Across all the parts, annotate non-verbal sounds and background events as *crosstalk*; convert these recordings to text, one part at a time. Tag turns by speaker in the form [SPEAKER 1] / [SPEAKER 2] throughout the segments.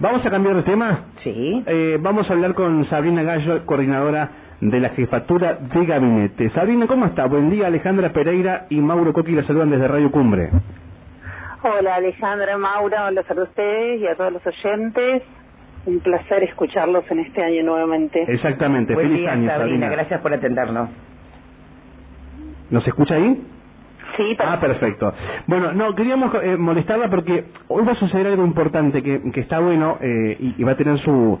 [SPEAKER 1] Vamos a cambiar de tema.
[SPEAKER 2] Sí.
[SPEAKER 1] Eh, vamos a hablar con Sabrina Gallo, coordinadora de la jefatura de gabinete. Sabrina, ¿cómo está? Buen día, Alejandra Pereira y Mauro Coqui la saludan desde Radio Cumbre.
[SPEAKER 3] Hola Alejandra, Mauro, los saludo a ustedes y a todos los oyentes. Un placer escucharlos en este año nuevamente.
[SPEAKER 1] Exactamente,
[SPEAKER 2] Buen
[SPEAKER 1] feliz
[SPEAKER 2] día,
[SPEAKER 1] año,
[SPEAKER 2] Sabrina.
[SPEAKER 1] Sabrina.
[SPEAKER 2] Gracias por atendernos.
[SPEAKER 1] ¿Nos escucha ahí?
[SPEAKER 3] Sí,
[SPEAKER 1] Ah, perfecto. Bueno, no, queríamos eh, molestarla porque hoy va a suceder algo importante que, que está bueno eh, y, y va a tener su,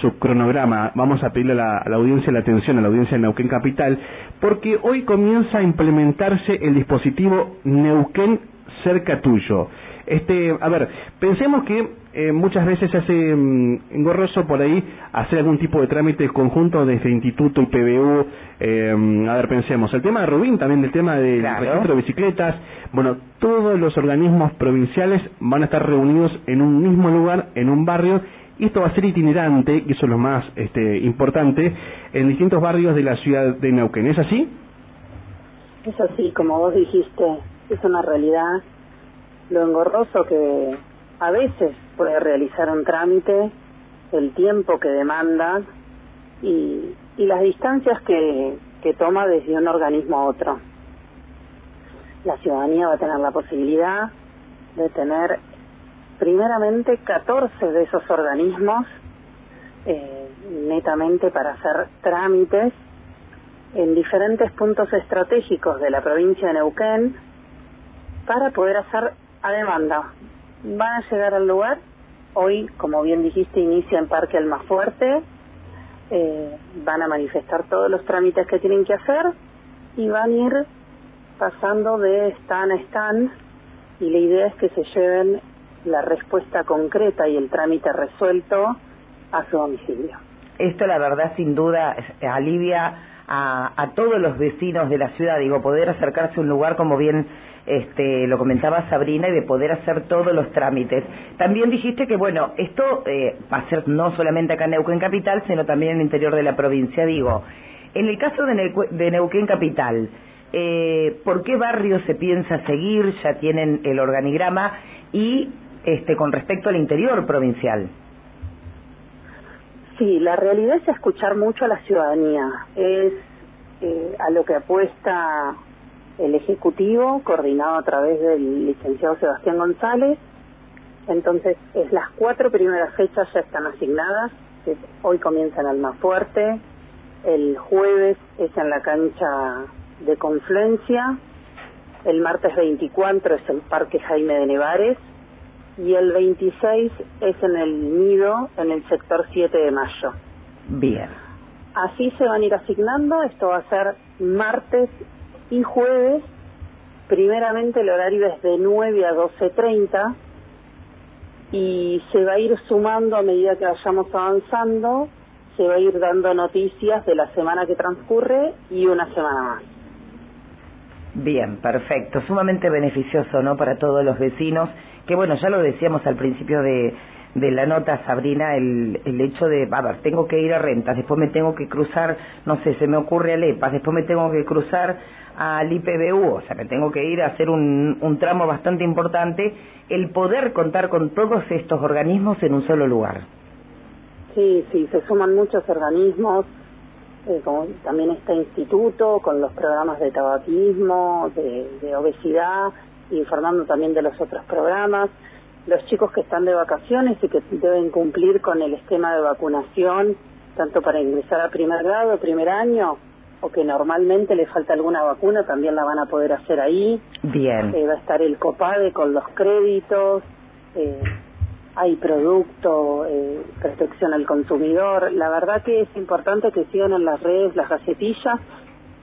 [SPEAKER 1] su cronograma. Vamos a pedirle a la, a la audiencia la atención, a la audiencia de Neuquén Capital, porque hoy comienza a implementarse el dispositivo Neuquén cerca tuyo. Este, a ver, pensemos que eh, muchas veces se hace mm, engorroso por ahí hacer algún tipo de trámite conjunto desde instituto y PBU. eh, a ver, pensemos, el tema de Rubín, también el tema del
[SPEAKER 2] Claro.
[SPEAKER 1] registro de bicicletas. Bueno, todos los organismos provinciales van a estar reunidos en un mismo lugar, en un barrio, y esto va a ser itinerante, y eso es lo más este, importante, en distintos barrios de la ciudad de Neuquén. ¿Es así?
[SPEAKER 3] es así, como vos dijiste, es una realidad. Lo engorroso que a veces puede realizar un trámite, el tiempo que demanda y, y las distancias que, que toma desde un organismo a otro. La ciudadanía va a tener la posibilidad de tener primeramente 14 de esos organismos eh, netamente para hacer trámites en diferentes puntos estratégicos de la provincia de Neuquén para poder hacer a demanda. Van a llegar al lugar, hoy, como bien dijiste, inicia en Parque Almafuerte, eh, van a manifestar todos los trámites que tienen que hacer y van a ir pasando de stand a stand y la idea es que se lleven la respuesta concreta y el trámite resuelto a su domicilio.
[SPEAKER 2] Esto, la verdad, sin duda, alivia a, a todos los vecinos de la ciudad. Digo, poder acercarse a un lugar, como bien este, lo comentaba Sabrina, y de poder hacer todos los trámites. También dijiste que, bueno, esto eh, va a ser no solamente acá en Neuquén Capital, sino también en el interior de la provincia. Digo, en el caso de, Neuque- de Neuquén Capital, eh, ¿por qué barrio se piensa seguir? Ya tienen el organigrama y este, con respecto al interior provincial.
[SPEAKER 3] Sí, la realidad es escuchar mucho a la ciudadanía, es eh, a lo que apuesta el Ejecutivo, coordinado a través del licenciado Sebastián González. Entonces, es las cuatro primeras fechas ya están asignadas, hoy comienza en Almafuerte, el jueves es en la cancha de Confluencia, el martes 24 es el Parque Jaime de Nevares, y el 26 es en el nido en el sector 7 de mayo.
[SPEAKER 2] Bien.
[SPEAKER 3] Así se van a ir asignando, esto va a ser martes y jueves, primeramente el horario es de 9 a 12.30 y se va a ir sumando a medida que vayamos avanzando, se va a ir dando noticias de la semana que transcurre y una semana más.
[SPEAKER 2] Bien, perfecto. Sumamente beneficioso, ¿no? Para todos los vecinos. Que bueno, ya lo decíamos al principio de, de la nota, Sabrina, el, el hecho de, a ver, tengo que ir a rentas, después me tengo que cruzar, no sé, se me ocurre a Lepas, después me tengo que cruzar al IPBU, o sea, me tengo que ir a hacer un, un tramo bastante importante, el poder contar con todos estos organismos en un solo lugar.
[SPEAKER 3] Sí, sí, se suman muchos organismos, eh, como también este instituto con los programas de tabaquismo, de, de obesidad, informando también de los otros programas, los chicos que están de vacaciones y que deben cumplir con el esquema de vacunación, tanto para ingresar a primer grado, primer año, o que normalmente le falta alguna vacuna, también la van a poder hacer ahí.
[SPEAKER 2] Bien.
[SPEAKER 3] Eh, va a estar el COPADE con los créditos, eh, hay producto, eh, protección al consumidor. La verdad que es importante que sigan en las redes las gacetillas.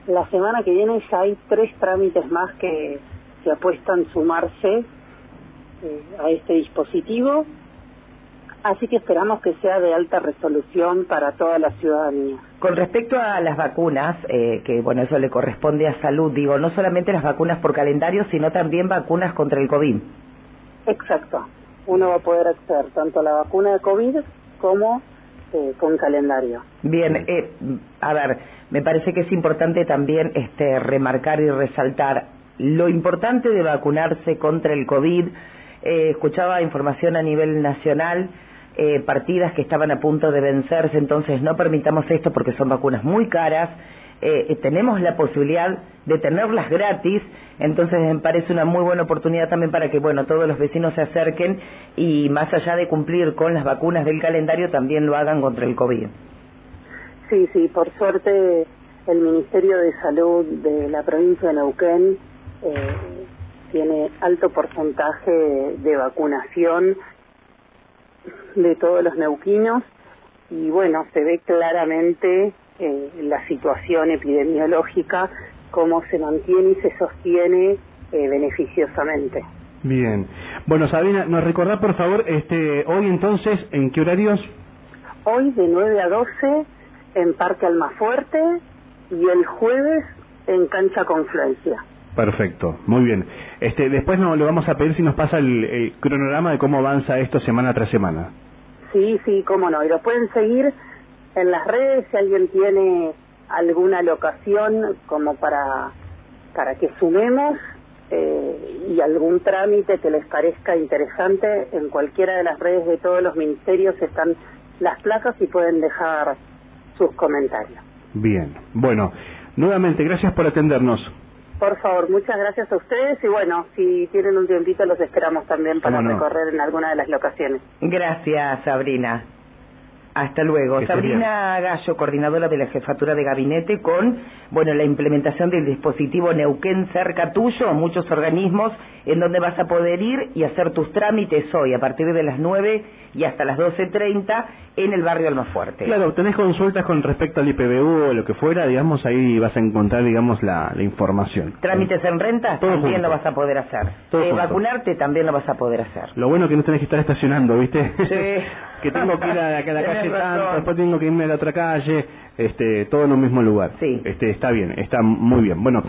[SPEAKER 3] La semana que viene ya hay tres trámites más que se apuestan sumarse eh, a este dispositivo. Así que esperamos que sea de alta resolución para toda la ciudadanía.
[SPEAKER 2] Con respecto a las vacunas, eh, que bueno, eso le corresponde a salud, digo, no solamente las vacunas por calendario, sino también vacunas contra el COVID.
[SPEAKER 3] Exacto. Uno va a poder acceder tanto a la vacuna de COVID como eh, con calendario.
[SPEAKER 2] Bien, eh, a ver, me parece que es importante también este, remarcar y resaltar lo importante de vacunarse contra el COVID. Eh, escuchaba información a nivel nacional eh, partidas que estaban a punto de vencerse, entonces no permitamos esto porque son vacunas muy caras. Eh, tenemos la posibilidad de tenerlas gratis, entonces me parece una muy buena oportunidad también para que, bueno, todos los vecinos se acerquen y más allá de cumplir con las vacunas del calendario, también lo hagan contra el COVID.
[SPEAKER 3] Sí, sí, por suerte el Ministerio de Salud de la provincia de Neuquén eh, tiene alto porcentaje de vacunación de todos los neuquinos y bueno, se ve claramente eh, la situación epidemiológica, cómo se mantiene y se sostiene eh, beneficiosamente.
[SPEAKER 1] Bien. Bueno, Sabina, ¿nos recordá por favor este hoy entonces en qué horarios?
[SPEAKER 3] Hoy de 9 a 12 en Parque Almafuerte y el jueves en Cancha Confluencia.
[SPEAKER 1] Perfecto, muy bien. Este, después no, le vamos a pedir si nos pasa el, cronograma de cómo avanza esto semana tras semana.
[SPEAKER 3] Sí, sí, cómo no. Y lo pueden seguir en las redes si alguien tiene alguna locación como para, para que sumemos eh, y algún trámite que les parezca interesante. En cualquiera de las redes de todos los ministerios están las placas y pueden dejar sus comentarios.
[SPEAKER 1] Bien, bueno, nuevamente gracias por atendernos.
[SPEAKER 3] Por favor, muchas gracias a ustedes y bueno, si tienen un tiempito los esperamos también para recorrer en alguna de las locaciones.
[SPEAKER 2] Gracias, Sabrina. Hasta luego. Sabrina Gallo, coordinadora de la jefatura de gabinete, con bueno la implementación del dispositivo Neuquén cerca tuyo, muchos organismos en donde vas a poder ir y hacer tus trámites hoy a partir de las 9 y hasta las 12.30 en el barrio Almafuerte.
[SPEAKER 1] Claro, tenés consultas con respecto al IPBU o lo que fuera, digamos, ahí vas a encontrar, digamos, la, información.
[SPEAKER 2] Trámites en renta también lo vas a poder hacer. Eh, vacunarte también lo vas a poder hacer.
[SPEAKER 1] Lo bueno que no tenés que estar estacionando, ¿viste? Sí. *laughs* que tengo que ir a, a la *laughs* calle tanto, después tengo que irme a la otra calle, este, todo en un mismo lugar.
[SPEAKER 2] Sí.
[SPEAKER 1] Este, está bien, está muy bien. Bueno.